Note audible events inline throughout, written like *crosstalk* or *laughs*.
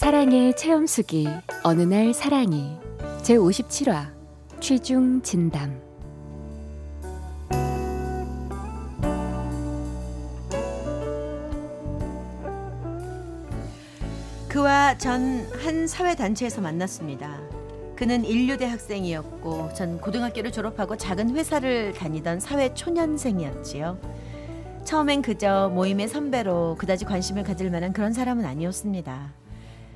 사랑의 체험수기 어느 날 사랑이 제 57화 취중 진담 그와 전 한 사회 단체에서 만났습니다. 그는 인류대 학생이었고 전 고등학교를 졸업하고 작은 회사를 다니던 사회 초년생이었지요. 처음엔 그저 모임의 선배로 그다지 관심을 가질 만한 그런 사람은 아니었습니다.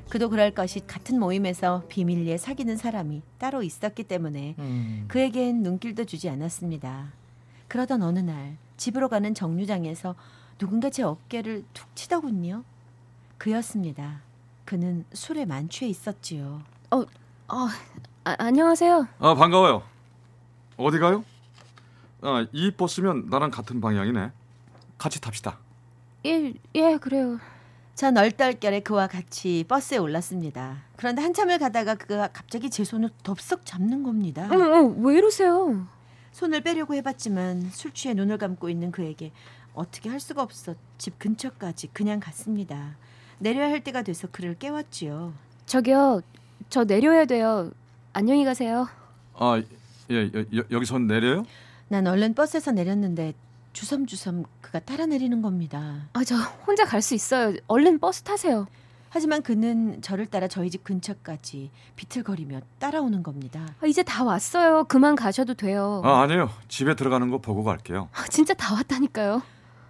그도 그럴 것이 같은 모임에서 비밀리에 사귀는 사람이 따로 있었기 때문에 음. 그에겐 눈길도 주지 않았습니다. 그러던 어느 날 집으로 가는 정류장에서 누군가 제 어깨를 툭 치더군요. 그였습니다. 그는 술에 만취해 있었지요. 어, 아, 안녕하세요 아 반가워요. 어디 가요? 아, 이 버스면 나랑 같은 방향이네. 같이 탑시다. 예, 예 그래요 전 얼떨결에 그와 같이 버스에 올랐습니다. 그런데 한참을 가다가 그가 갑자기 제 손을 덥석 잡는 겁니다. 어, 어, 왜 이러세요 손을 빼려고 해봤지만 술 취해 눈을 감고 있는 그에게 어떻게 할 수가 없어 집 근처까지 그냥 갔습니다. 내려야 할 때가 돼서 그를 깨웠지요. 저기요 저 내려야 돼요 안녕히 가세요 아, 예, 여, 여, 여기서 내려요? 난 얼른 버스에서 내렸는데 주섬주섬 그가 따라 내리는 겁니다. 아 저 혼자 갈 수 있어요 얼른 버스 타세요 하지만 그는 저를 따라 저희 집 근처까지 비틀거리며 따라오는 겁니다. 아, 이제 다 왔어요 그만 가셔도 돼요 아, 아니에요. 집에 들어가는 거 보고 갈게요. 아, 진짜 다 왔다니까요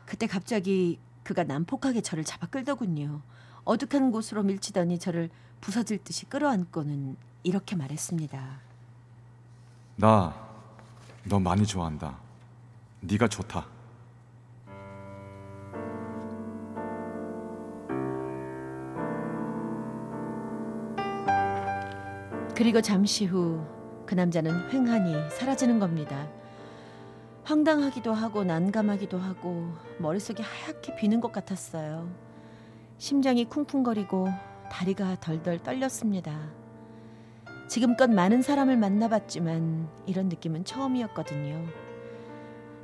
그때 갑자기 그가 난폭하게 저를 잡아 끌더군요. 어둑한 곳으로 밀치더니 저를 부서질 듯이 끌어안고는 이렇게 말했습니다. 나 너 많이 좋아한다. 네가 좋다. 그리고 잠시 후 그 남자는 횡하니 사라지는 겁니다. 황당하기도 하고 난감하기도 하고 머릿속이 하얗게 비는 것 같았어요. 심장이 쿵쿵거리고 다리가 덜덜 떨렸습니다. 지금껏 많은 사람을 만나봤지만 이런 느낌은 처음이었거든요.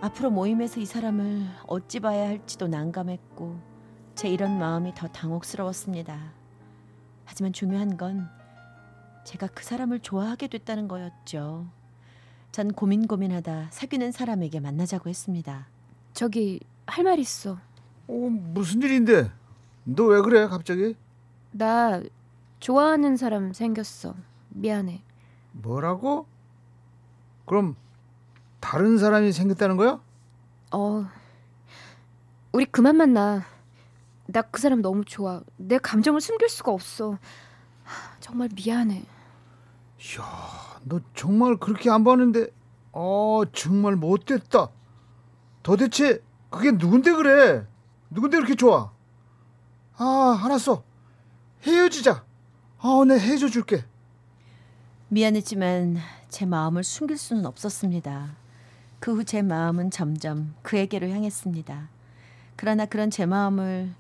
앞으로 모임에서 이 사람을 어찌 봐야 할지도 난감했고 제 이런 마음이 더 당혹스러웠습니다. 하지만 중요한 건 제가 그 사람을 좋아하게 됐다는 거였죠. 전 고민 고민하다 사귀는 사람에게 만나자고 했습니다. 저기 할 말 있어 어, 무슨 일인데? 너 왜 그래 갑자기? 나 좋아하는 사람 생겼어 미안해 뭐라고? 그럼 다른 사람이 생겼다는 거야? 어, 우리 그만 만나. 나 그 사람 너무 좋아. 내 감정을 숨길 수가 없어. 하, 정말 미안해. 이야, 너 정말 그렇게 안 봤는데, 어, 정말 못됐다. 도대체 그게 누군데 그래? 누군데 그렇게 좋아? 아, 알았어. 헤어지자. 아, 내 헤어져 줄게. 미안했지만 제 마음을 숨길 수는 없었습니다. 그 후 제 마음은 점점 그에게로 향했습니다. 그러나 그런 제 마음을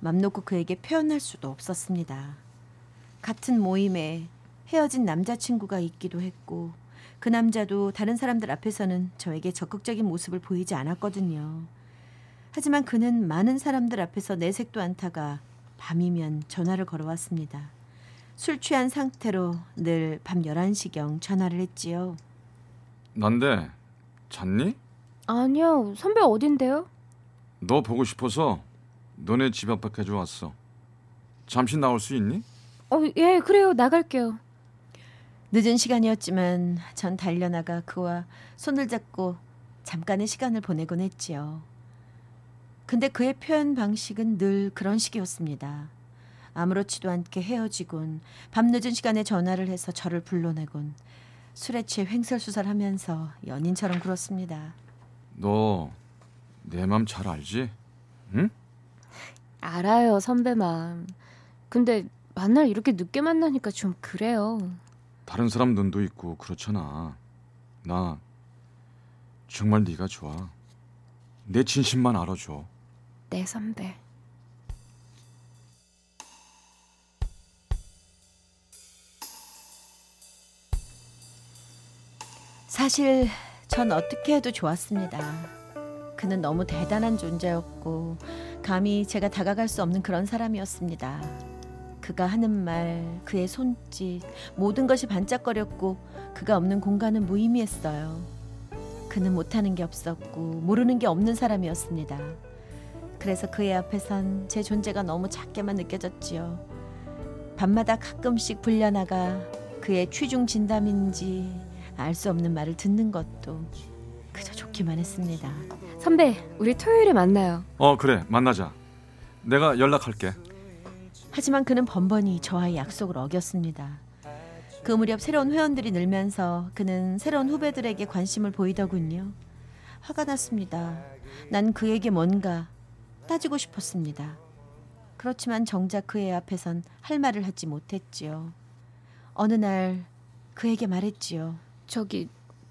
맘 놓고 그에게 표현할 수도 없었습니다. 같은 모임에 헤어진 남자친구가 있기도 했고 그 남자도 다른 사람들 앞에서는 저에게 적극적인 모습을 보이지 않았거든요. 하지만 그는 많은 사람들 앞에서 내색도 않다가 밤이면 전화를 걸어왔습니다. 술 취한 상태로 늘 밤 11시경 전화를 했지요. 난데 잤니? 아니요, 선배 어딘데요? 너 보고 싶어서 너네 집 앞까지 왔어. 잠시 나올 수 있니? 어, 예, 그래요. 나갈게요. 늦은 시간이었지만 전 달려나가 그와 손을 잡고 잠깐의 시간을 보내곤 했지요. 근데 그의 표현 방식은 늘 그런 식이었습니다. 아무렇지도 않게 헤어지곤 밤늦은 시간에 전화를 해서 저를 불러내곤 술에 취해 횡설수설 하면서 연인처럼 굴었습니다. 너 내 맘 잘 알지? 응? 알아요, 선배 마음. 근데 만날 이렇게 늦게 만나니까 좀 그래요. 다른 사람 눈도 있고 그렇잖아. 나 정말 네가 좋아. 내 진심만 알아줘. 내 선배. 사실 전 어떻게 해도 좋았습니다. 그는 너무 대단한 존재였고 감히 제가 다가갈 수 없는 그런 사람이었습니다. 그가 하는 말, 그의 손짓, 모든 것이 반짝거렸고 그가 없는 공간은 무의미했어요. 그는 못하는 게 없었고 모르는 게 없는 사람이었습니다. 그래서 그의 앞에선 제 존재가 너무 작게만 느껴졌지요. 밤마다 가끔씩 불려나가 그의 취중 진담인지 알 수 없는 말을 듣는 것도 그저 좋기만 했습니다. 선배, 우리 토요일에 만나요. 어 그래 만나자. 내가 연락할게. 하지만 그는 번번이 저와의 약속을 어겼습니다. 그 무렵 새로운 회원들이 늘면서 그는 새로운 후배들에게 관심을 보이더군요. 화가 났습니다. 난 그에게 뭔가 따지고 싶었습니다. 그렇지만 정작 그의 앞에선 할 말을 하지 못했지요. 어느 날 그에게 말했지요. 저기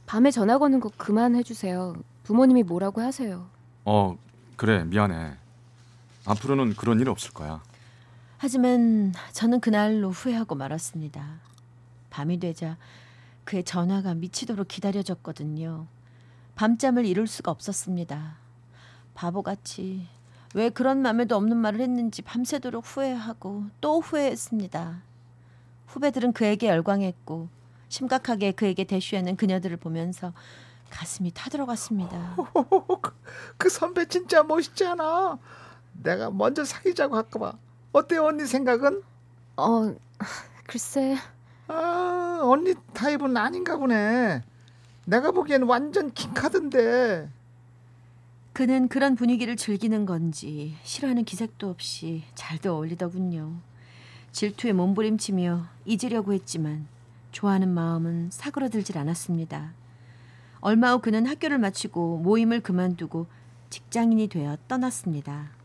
밤에 전화 거는 거 그만해 주세요. 부모님이 뭐라고 하세요. 어 그래 미안해. 앞으로는 그런 일 없을 거야. 하지만 저는 그날로 후회하고 말았습니다. 밤이 되자 그의 전화가 미치도록 기다려졌거든요. 밤잠을 이룰 수가 없었습니다. 바보같이 왜 그런 맘에도 없는 말을 했는지 밤새도록 후회하고 또 후회했습니다. 후배들은 그에게 열광했고 심각하게 그에게 대쉬하는 그녀들을 보면서 가슴이 타들어갔습니다. 그, *laughs* 그 선배 진짜 멋있지 않아? 내가 먼저 사귀자고 할까봐. 어때요 언니 생각은? 어, 글쎄. 아 언니 타입은 아닌가 보네. 내가 보기엔 완전 킹카드인데. 그는 그런 분위기를 즐기는 건지 싫어하는 기색도 없이 잘도 어울리더군요. 질투에 몸부림치며 잊으려고 했지만 좋아하는 마음은 사그러들질 않았습니다. 얼마 후 그는 학교를 마치고 모임을 그만두고 직장인이 되어 떠났습니다.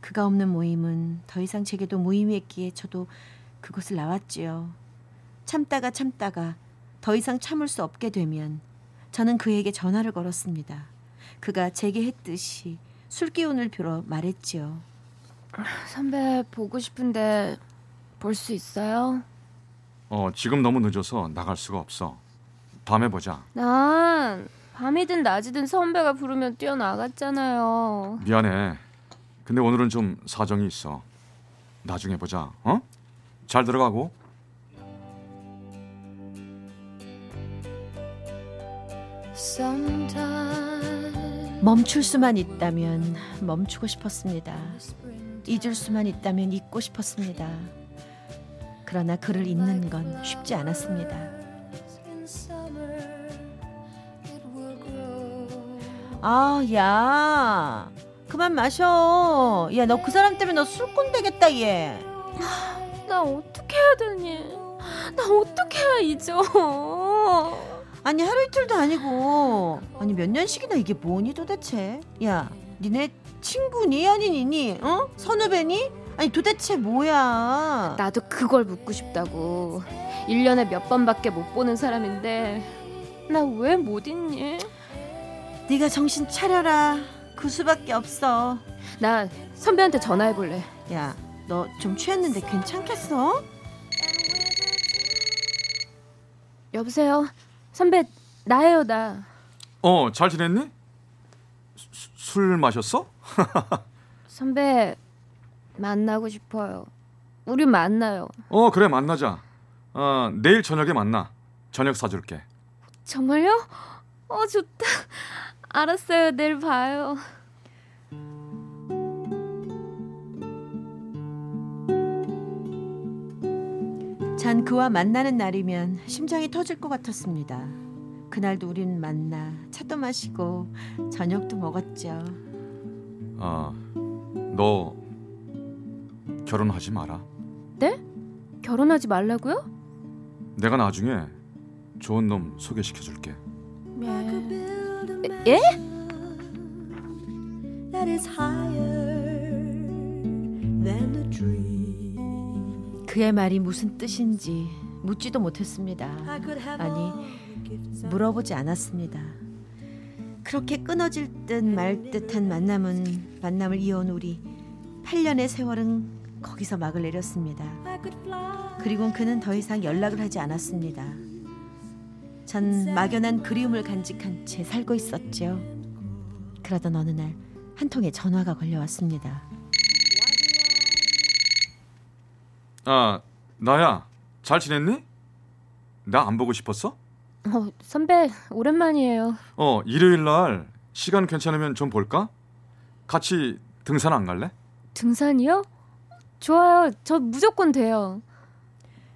그가 없는 모임은 더 이상 제게도 무의미했기에 저도 그곳을 나왔지요. 참다가 참다가 더 이상 참을 수 없게 되면 저는 그에게 전화를 걸었습니다. 그가 제게 했듯이 술 기운을 빌어 말했지요. 선배 보고 싶은데 볼 수 있어요? 어 지금 너무 늦어서 나갈 수가 없어. 밤에 보자. 난 밤이든 낮이든 선배가 부르면 뛰어나갔잖아요. 미안해. 근데 오늘은 좀 사정이 있어. 나중에 보자. 어? 잘 들어가고. 멈출 수만 있다면 멈추고 싶었습니다. 잊을 수만 있다면 잊고 싶었습니다. 그러나 그를 잊는 건 쉽지 않았습니다. 아, 야. 그만 마셔. 야, 너 그 사람 때문에 너 술꾼 되겠다, 얘. 나 어떻게 해야 되니? 나 어떻게 해야 잊어? 아니, 하루 이틀도 아니고. 아니, 몇 년씩이나 이게 뭐니 도대체? 야, 니네 친구니 연인이니? 어? 선후배니? 아니, 도대체 뭐야? 나도 그걸 묻고 싶다고. 1년에 몇 번밖에 못 보는 사람인데 나 왜 못 잊니? 네가 정신 차려라. 그 수밖에 없어. 나 선배한테 전화해 볼래. 야, 너 좀 취했는데 괜찮겠어? 여보세요. 선배 나예요, 나. 어, 잘 지냈니? 수, 술 마셨어? *laughs* 선배 만나고 싶어요. 우리 만나요. 어, 그래 만나자. 어, 내일 저녁에 만나. 저녁 사줄게. 정말요? 어, 좋다. 알았어요. 내일 봐요. 전 그와 만나는 날이면 심장이 터질 것 같았습니다. 그날도 우린 만나 차도 마시고 저녁도 먹었죠. 아, 너 결혼하지 마라. 네? 결혼하지 말라고요? 내가 나중에 좋은 놈 소개시켜 줄게. 예? 예? 그의 말이 무슨 뜻인지 묻지도 못했습니다. 아니, 물어보지 않았습니다. 그렇게 끊어질 듯 말 듯한 만남은 만남을 이어온 우리 8년의 세월은 거기서 막을 내렸습니다. 그리고 그는 더 이상 연락을 하지 않았습니다. 전 막연한 그리움을 간직한 채 살고 있었죠. 그러던 어느 날 한 통의 전화가 걸려왔습니다. 아, 나야. 잘 지냈니? 나 안 보고 싶었어? 어, 선배 오랜만이에요. 어, 일요일 날 시간 괜찮으면 좀 볼까? 같이 등산 안 갈래? 등산이요? 좋아요. 저 무조건 돼요.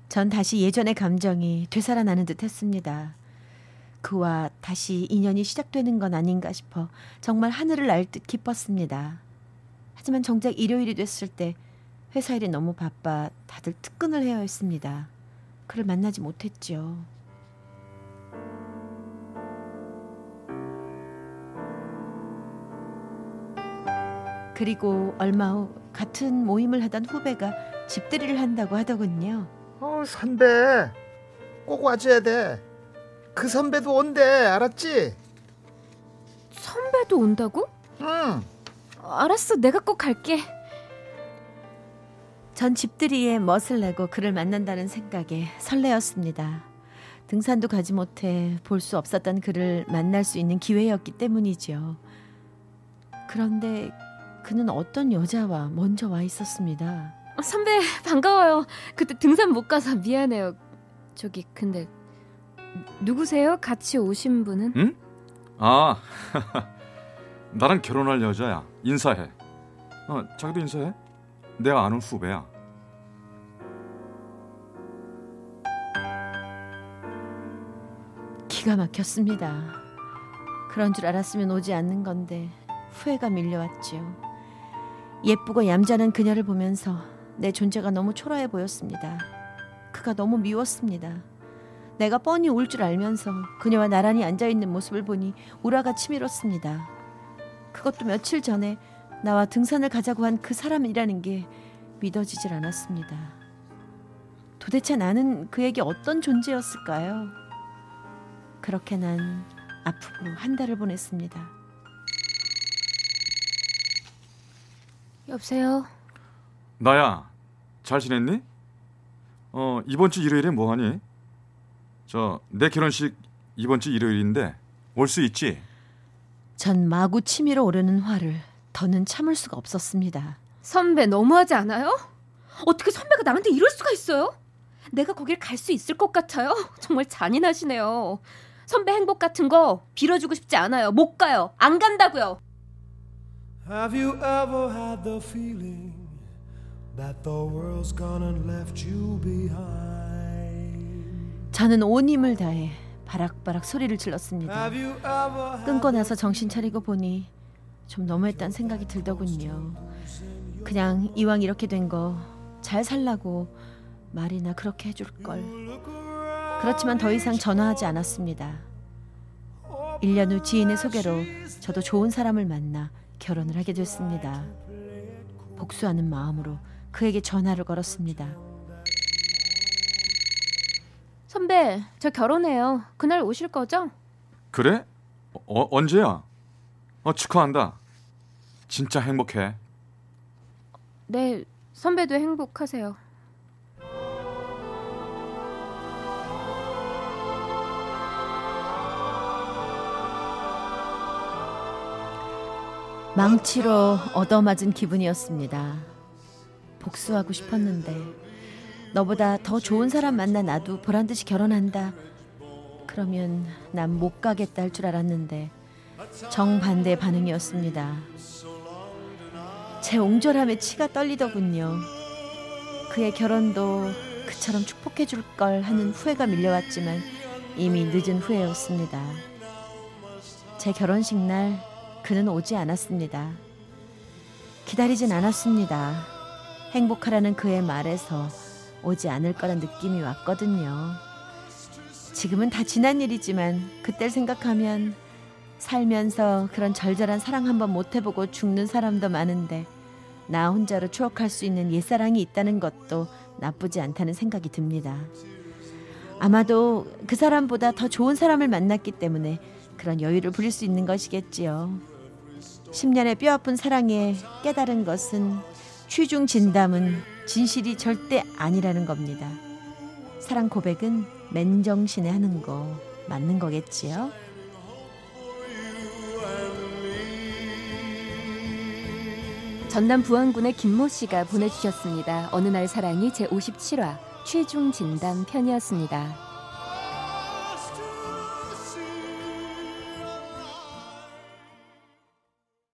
전 다시 예전의 감정이 되살아나는 듯 했습니다. 그와 다시 인연이 시작되는 건 아닌가 싶어 정말 하늘을 날 듯 기뻤습니다. 하지만 정작 일요일이 됐을 때 회사 일이 너무 바빠 다들 특근을 해야 했습니다. 그를 만나지 못했죠. 그리고 얼마 후 같은 모임을 하던 후배가 집들이를 한다고 하더군요. 어 선배 꼭 와줘야 돼. 그 선배도 온대 알았지? 선배도 온다고? 응. 알았어. 내가 꼭 갈게. 전 집들이에 멋을 내고 그를 만난다는 생각에 설레었습니다. 등산도 가지 못해 볼 수 없었던 그를 만날 수 있는 기회였기 때문이죠. 그런데 그는 어떤 여자와 먼저 와 있었습니다. 어, 선배 반가워요. 그때 등산 못 가서 미안해요. 저기 근데 누구세요? 같이 오신 분은? 응? 아, *laughs* 나랑 결혼할 여자야. 인사해. 어, 자기도 인사해. 내가 아는 후배야. 기가 막혔습니다. 그런 줄 알았으면 오지 않는 건데 후회가 밀려왔죠. 예쁘고 얌전한 그녀를 보면서 내 존재가 너무 초라해 보였습니다. 그가 너무 미웠습니다. 내가 뻔히 울줄 알면서 그녀와 나란히 앉아 있는 모습을 보니 우라가 치밀었습니다. 그것도 며칠 전에 나와 등산을 가자고 한 그 사람이라는 게 믿어지질 않았습니다. 도대체 나는 그에게 어떤 존재였을까요? 그렇게 난 아프고 한 달을 보냈습니다. 여보세요. 나야. 잘 지냈니? 어, 이번 주 일요일에 뭐 하니? 저 내 결혼식 이번 주 일요일인데 올 수 있지? 전 마구 치밀어 오르는 화를 더는 참을 수가 없었습니다. 선배 너무하지 않아요? 어떻게 선배가 나한테 이럴 수가 있어요? 내가 거길 갈 수 있을 것 같아요? *laughs* 정말 잔인하시네요. 선배 행복 같은 거 빌어주고 싶지 않아요. 못 가요. 안 간다고요. Have you ever had the feeling that the world's gone and left you behind? 저는 온 힘을 다해 바락바락 소리를 질렀습니다. 끊고 나서 정신 차리고 보니 좀 너무했다는 생각이 들더군요. 그냥 이왕 이렇게 된 거 잘 살라고 말이나 그렇게 해줄 걸. 그렇지만 더 이상 전화하지 않았습니다. 1년 후 지인의 소개로 저도 좋은 사람을 만나 결혼을 하게 됐습니다. 복수하는 마음으로 그에게 전화를 걸었습니다. 선배, 저 결혼해요. 그날 오실 거죠? 그래? 어, 언제야? 어, 축하한다. 진짜 행복해. 네, 선배도 행복하세요. 망치로 얻어맞은 기분이었습니다. 복수하고 싶었는데 너보다 더 좋은 사람 만나 나도 보란 듯이 결혼한다. 그러면 난 못 가겠다 할 줄 알았는데 정반대 반응이었습니다. 제 옹졸함에 치가 떨리더군요. 그의 결혼도 그처럼 축복해 줄 걸 하는 후회가 밀려왔지만 이미 늦은 후회였습니다. 제 결혼식 날 그는 오지 않았습니다. 기다리진 않았습니다. 행복하라는 그의 말에서 오지 않을 거란 느낌이 왔거든요. 지금은 다 지난 일이지만 그때를 생각하면 살면서 그런 절절한 사랑 한번 못 해보고 죽는 사람도 많은데 나 혼자로 추억할 수 있는 옛사랑이 있다는 것도 나쁘지 않다는 생각이 듭니다. 아마도 그 사람보다 더 좋은 사람을 만났기 때문에 그런 여유를 부릴 수 있는 것이겠지요. 10년의 뼈아픈 사랑에 깨달은 것은 취중 진담은 진실이 절대 아니라는 겁니다. 사랑 고백은 맨정신에 하는 거 맞는 거겠지요. 전남 부안군의 김모 씨가 보내주셨습니다. 어느 날 사랑이 제 57화 최중 진담 편이었습니다.